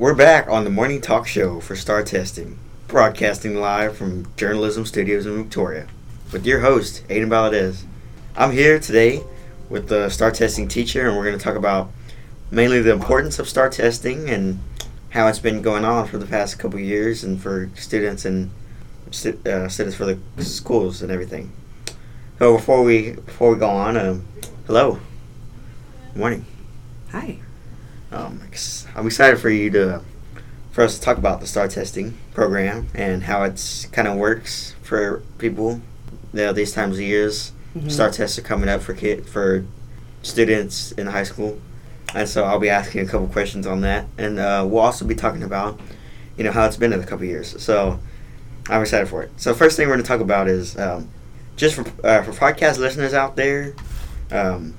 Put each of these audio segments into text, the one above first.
We're back on the morning talk show for STAAR Testing, broadcasting live from Journalism Studios in Victoria, with your host, Aiden Valadez. I'm here today with the STAAR Testing teacher, and we're going to talk about mainly the importance of STAAR Testing and how it's been going on for the past couple years, and for students and uh, students for the schools and everything. So before we before we go on, um, hello, morning. Hi. Um, I'm excited for you to for us to talk about the STAAR testing program and how it's kind of works for people. You know, these times of years, Mhm. STAAR tests are coming up for kid for students in high school, and so I'll be asking a couple questions on that, and uh, we'll also be talking about you know how it's been in a couple years. So I'm excited for it. So first thing we're going to talk about is um, just for uh, for podcast listeners out there. Um,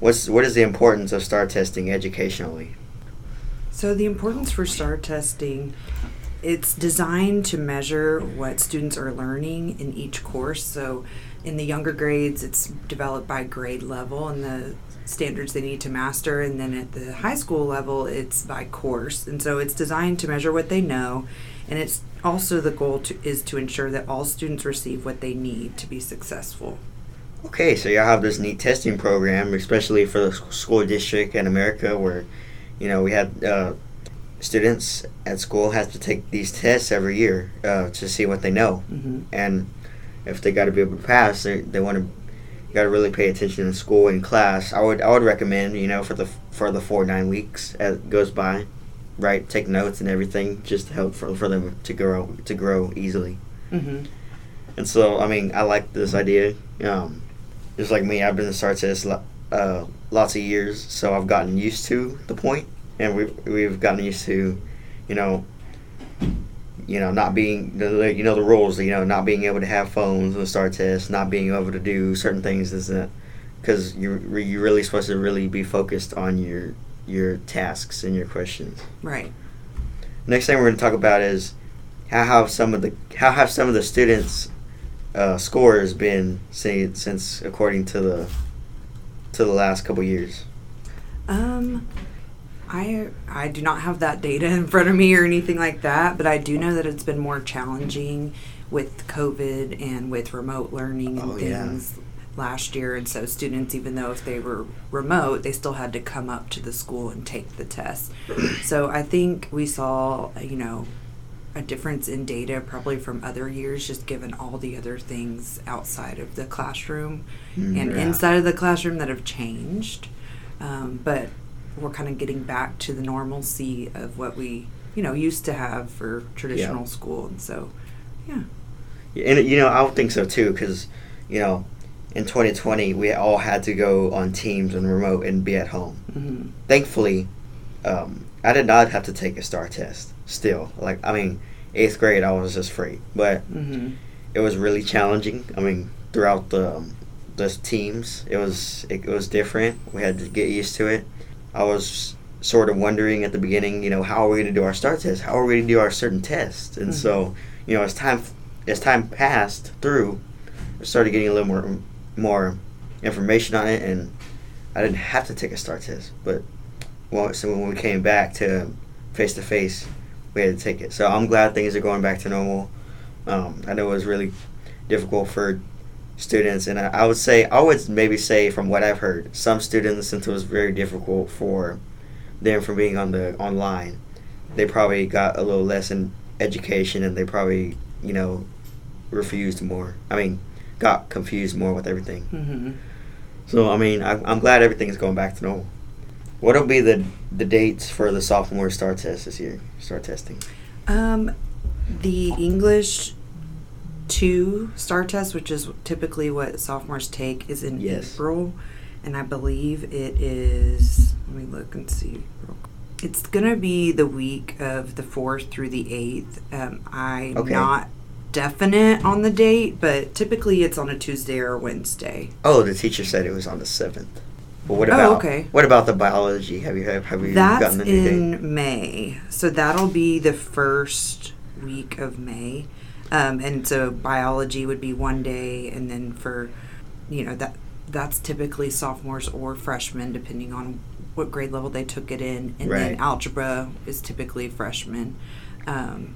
What's what is the importance of STAAR testing educationally? So the importance for STAAR testing, it's designed to measure what students are learning in each course. So in the younger grades, it's developed by grade level and the standards they need to master. And then at the high school level, it's by course. And so it's designed to measure what they know. And it's also the goal to, is to ensure that all students receive what they need to be successful. Okay, so y'all have this neat testing program, especially for the school district in America, where you know we had uh, students at school have to take these tests every year uh, to see what they know, hmm and if they got to be able to pass, they, they want to got to really pay attention in school and class. I would I would recommend you know for the for the four nine weeks as it goes by, right? Take notes and everything just to help for, for them to grow to grow easily. hmm And so, I mean, I like this idea. Um, just like me, I've been in STAAR test lo- uh, lots of years, so I've gotten used to the point, and we've we've gotten used to, you know, you know, not being the you know the rules, you know, not being able to have phones in the STAAR test, not being able to do certain things, is that because you re- you're really supposed to really be focused on your your tasks and your questions. Right. Next thing we're going to talk about is how have some of the how have some of the students' uh, scores been say, since according to the to the last couple years. Um, I I do not have that data in front of me or anything like that, but I do know that it's been more challenging with COVID and with remote learning and Oh, yeah. things last year. And so students, even though if they were remote, they still had to come up to the school and take the test. So I think we saw, you know, a difference in data probably from other years, just given all the other things outside of the classroom Mm, and yeah. inside of the classroom that have changed. Um, but we're kind of getting back to the normalcy of what we, you know, used to have for traditional school. And so, yeah. And you know, I would think so too, because you know, in 2020 we all had to go on Teams and remote and be at home. hmm Thankfully, um, I did not have to take a STAAR test. Still, like I mean, eighth grade I was just free, but hmm it was really challenging. I mean, throughout the um, the teams, it was it, was different. We had to get used to it. I was sort of wondering at the beginning, you know, how are we going to do our STAAR test? How are we going to do our certain tests? And so, you know, as time as time passed through, I started getting a little more more information on it, and I didn't have to take a STAAR test. But so when we came back to face to face, we had to take it. So I'm glad things are going back to normal. Um, I know it was really difficult for students, and I, I would say I would maybe say from what I've heard, some students since it was very difficult for them from being on the online, they probably got a little less in education, and they probably you know refused more. I mean, got confused more with everything. hmm So I mean, I, I'm glad everything's going back to normal. What'll be the the dates for the sophomore STAAR test this year? STAAR testing. Um, the English two STAAR test, which is typically what sophomores take, is in Yes. April, and I believe it is. Let me look and see. It's gonna be the week of the fourth through the eighth. Um, I'm Okay. not definite on the date, but typically it's on a Tuesday or a Wednesday. Oh, the teacher said it was on the seventh. But what Oh, about okay. what about the biology? Have you have, have you That's gotten the new date? in May, so that'll be the first week of May, um, and so biology would be one day, and then for, you know that that's typically sophomores or freshmen, depending on what grade level they took it in, and Right. then algebra is typically freshmen. Um,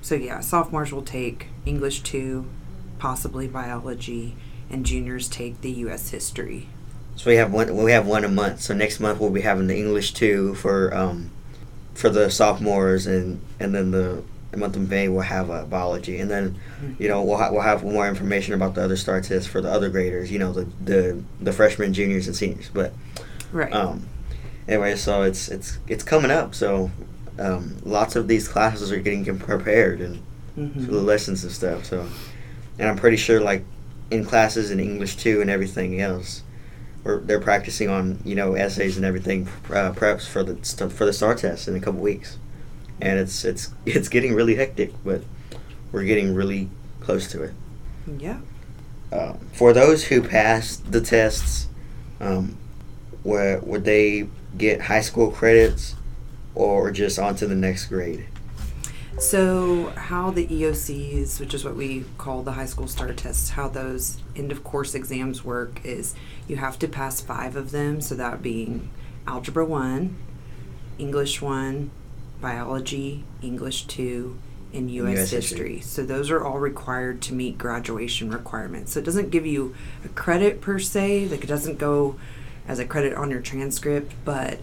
so yeah, sophomores will take English two, possibly biology, and juniors take the U.S. history. So we have one. We have one a month. So next month we'll be having the English two for um, for the sophomores, and and then the month of May we'll have uh, biology, and then you know we'll ha- we'll have more information about the other STAAR tests for the other graders. You know the the the freshmen, juniors, and seniors. But Right. um, anyway, so it's it's it's coming up. So um, lots of these classes are getting prepared and Mhm. for the lessons and stuff. So, and I'm pretty sure like in classes in English too and everything else, or they're practicing on you know essays and everything uh, preps for the for the STAAR test in a couple weeks, and it's it's it's getting really hectic, but we're getting really close to it. Yeah. Uh, for those who passed the tests, um, where would they get high school credits, or just on to the next grade? So, how the EOCs, which is what we call the high school STAAR tests, how those end of course exams work is you have to pass five of them. So, that being Algebra 1, English 1, Biology, English 2, and U.S. US history. history. So, those are all required to meet graduation requirements. So, it doesn't give you a credit per se, like, it doesn't go as a credit on your transcript, but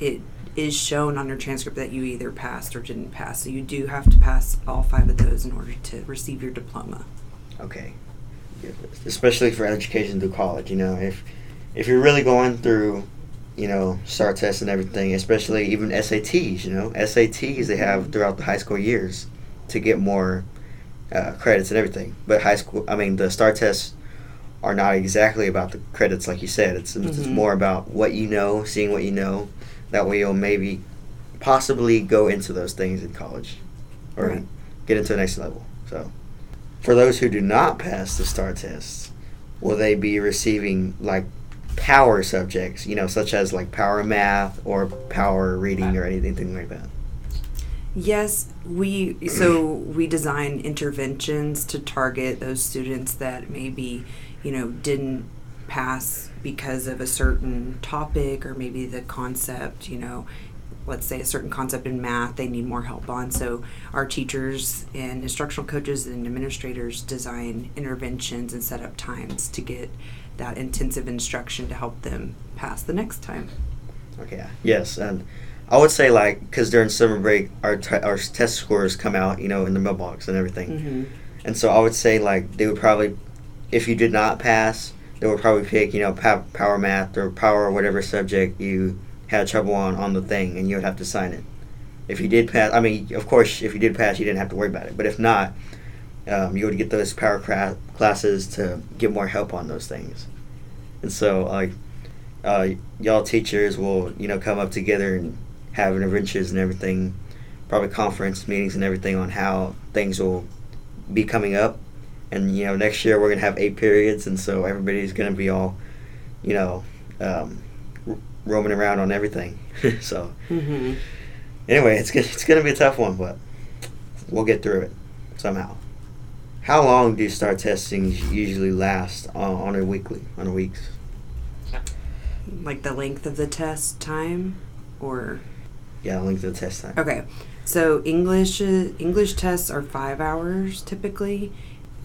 it is shown on your transcript that you either passed or didn't pass. So you do have to pass all five of those in order to receive your diploma. Okay. Especially for education through college, you know, if if you're really going through, you know, STAAR tests and everything, especially even SATs, you know, SATs they have throughout the high school years to get more uh, credits and everything. But high school, I mean, the STAAR tests are not exactly about the credits, like you said. It's it's Mhm. more about what you know, seeing what you know. That way, you'll maybe, possibly go into those things in college, or Right. get into the next level. So, for those who do not pass the STAAR tests, will they be receiving like power subjects, you know, such as like power math or power reading or anything like that? Yes, we so we design interventions to target those students that maybe, you know, didn't pass because of a certain topic or maybe the concept, you know, let's say a certain concept in math they need more help on. So our teachers and instructional coaches and administrators design interventions and set up times to get that intensive instruction to help them pass the next time. Okay. Yes, and I would say like because during summer break, our t- our test scores come out, you know, in the mailbox and everything, Mm-hmm. and so I would say like they would probably, if you did not pass, they would probably pick you know power math or power whatever subject you had trouble on on the thing, and you would have to sign it. If you did pass, I mean, of course, if you did pass, you didn't have to worry about it. But if not, um, you would get those power cra- classes to get more help on those things. And so, like, uh, y'all teachers will, you know, come up together and have interventions and everything, probably conference meetings and everything on how things will be coming up. And, you know, next year we're going to have eight periods, and so everybody's going to be all, you know, um, r- roaming around on everything. so, Mm-hmm. anyway, it's, gonna- it's going to be a tough one, but we'll get through it somehow. How long do STAAR testings usually last on, on a weekly, on a week's? Like the length of the test time or Yeah, length of the test time. Okay, so English uh, English tests are five hours typically.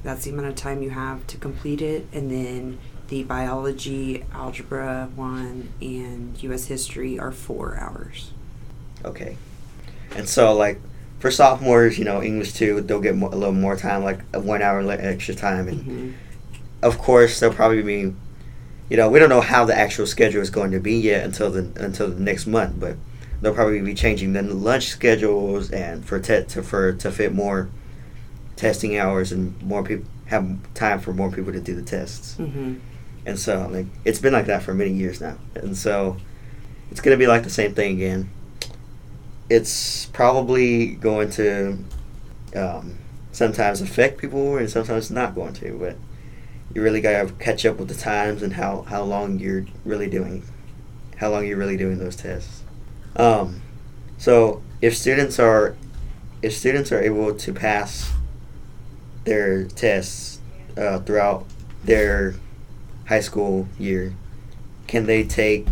That's the amount of time you have to complete it, and then the biology, algebra one, and U.S. history are four hours. Okay. And so, like, for sophomores, you know, English too, they'll get mo- a little more time, like a one hour extra time. And hmm of course, they'll probably be, you know, we don't know how the actual schedule is going to be yet until the until the next month, but they'll probably be changing the lunch schedules and for te- to for to fit more testing hours and more people have time for more people to do the tests. hmm And so, like, it's been like that for many years now. And so, it's going to be like the same thing again. It's probably going to um, sometimes affect people and sometimes not going to, but you really got to catch up with the times and how, how long you're really doing, how long you're really doing those tests. Um, so, if students are if students are able to pass their tests uh, throughout their high school year, can they take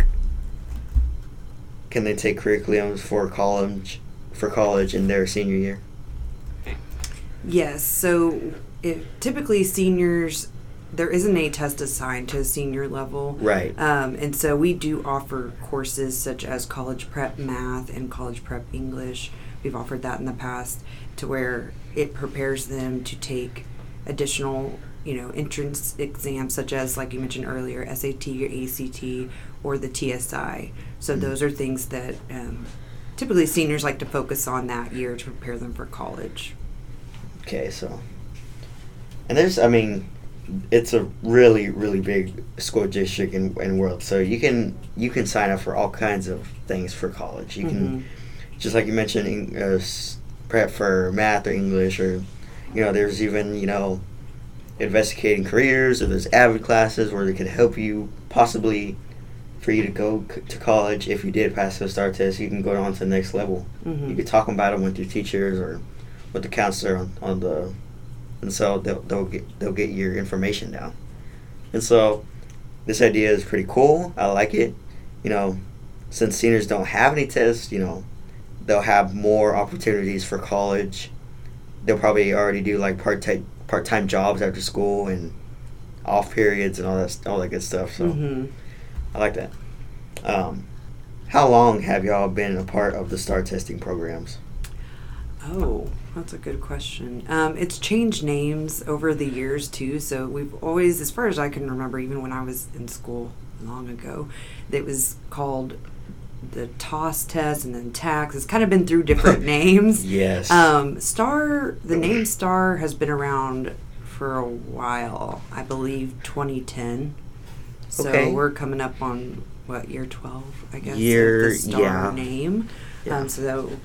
can they take curriculums for college for college in their senior year? Yes. So if typically seniors, there isn't A test assigned to a senior level. Right. Um, and so we do offer courses such as college prep math and college prep English. We've offered that in the past to where it prepares them to take additional, you know, entrance exams such as, like you mentioned earlier, SAT or ACT or the TSI. So Mhm. those are things that um, typically seniors like to focus on that year to prepare them for college. Okay, so and there's I mean it's a really really big school district in, in world so you can you can sign up for all kinds of things for college you can just like you mentioned uh, prep for math or english or you know there's even you know investigating careers or there's AVID classes where they can help you possibly for you to go c- to college if you did pass the STAAR test you can go on to the next level. Mhm. you could talk about them with your teachers or with the counselor on, on the and so they'll, they'll get they'll get your information down. And so this idea is pretty cool. I like it. You know since seniors don't have any tests you know they'll have more opportunities for college they'll probably already do like part-time part-time jobs after school and off periods and all that all that good stuff so Mhm. i like that um, how long have y'all been a part of the STAAR testing programs Oh, that's a good question. Um, it's changed names over the years too. So we've always, as far as I can remember, even when I was in school long ago, it was called the TAAS test and then TAKS. It's kind of been through different names. yes Um, STAAR, the name STAAR has been around for a while. I believe 2010. So Okay. we're coming up on what year 12, I guess. Year- the STAAR yeah. name. Yeah. Um, so that,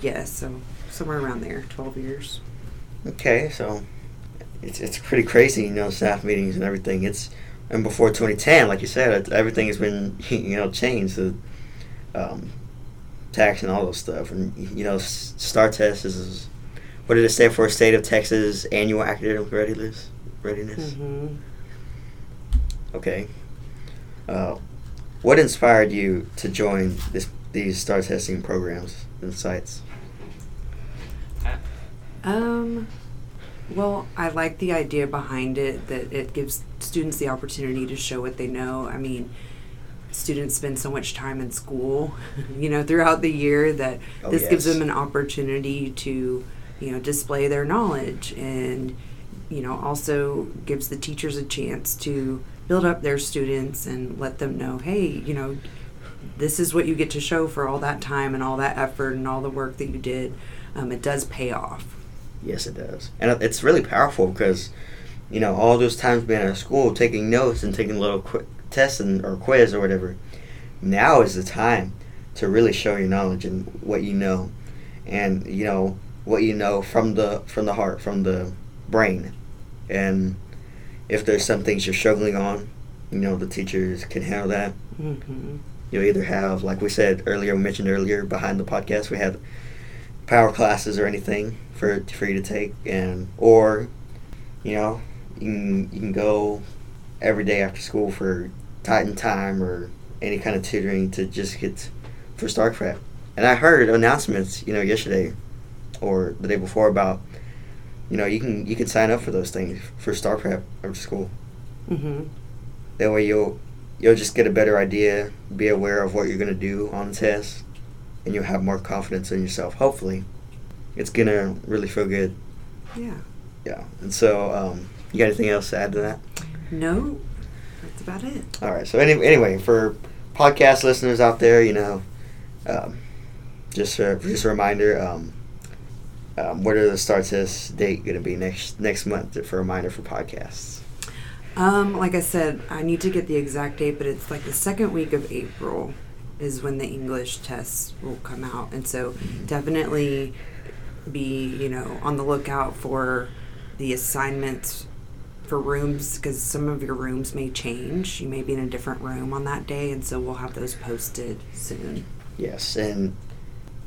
yes, so somewhere around there, 12 years. Okay, so it's it's pretty crazy, you know, staff meetings and everything. It's and before 2010, like you said, it, everything has been you know changed. The um, TAKS and all those stuff, and you know, STAAR Test is, what did it stand for? State of Texas Annual Academic Readiness. Readiness. hmm Okay. Uh, what inspired you to join this these STAAR testing programs and sites? Um, well, I like the idea behind it that it gives students the opportunity to show what they know. I mean, students spend so much time in school, you know, throughout the year that Oh, this gives them an opportunity to, you know, display their knowledge and, you know, also gives the teachers a chance to build up their students and let them know, hey, you know, this is what you get to show for all that time and all that effort and all the work that you did. Um, it does pay off. Yes, it does, and it's really powerful because, you know, all those times being at school, taking notes and taking little quick tests and or quiz or whatever. Now is the time to really show your knowledge and what you know, and you know what you know from the from the heart, from the brain, and if there's some things you're struggling on, you know, the teachers can handle that. Mm-hmm. You'll either have, like we said earlier, we mentioned earlier behind the podcast, we have power classes or anything for for you to take, and or you know you can you can go every day after school for Titan time or any kind of tutoring to just get for StarCraft. And I heard announcements, you know, yesterday or the day before about you know you can you can sign up for those things for STAAR Prep after school. Mm-hmm. That way you'll you'll just get a better idea, be aware of what you're gonna do on the test, and you'll have more confidence in yourself. Hopefully, it's gonna really feel good. Yeah. Yeah. And so, um, you got anything else to add to that? No, that's about it. All right. So any, anyway, for podcast listeners out there, you know, um, just a, just a reminder. Um, um, what are the start test date going to be next next month for a reminder for podcasts? Um, like I said, I need to get the exact date, but it's like the second week of April is when the English tests will come out, and so definitely be you know on the lookout for the assignments for rooms because some of your rooms may change. You may be in a different room on that day, and so we'll have those posted soon. Yes, and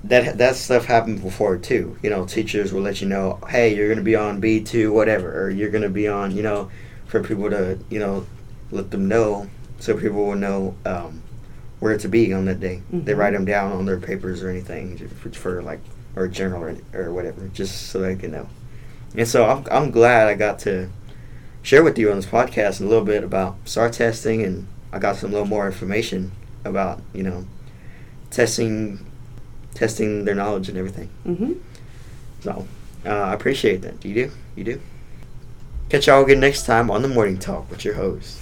that that stuff happened before too. You know, teachers will let you know, hey, you're going to be on B two, whatever, or you're going to be on, you know, for people to, you know, let them know, so people will know um, where to be on that day. They Mhm. write them down on their papers or anything for, for like or journal or, or whatever, just so they can know. And so I'm I'm glad I got to share with you on this podcast a little bit about STAAR testing, and I got some little more information about you know testing testing their knowledge and everything. Mm-hmm. So uh, I appreciate that. You do, you do. Catch y'all again next time on the Morning Talk with your host.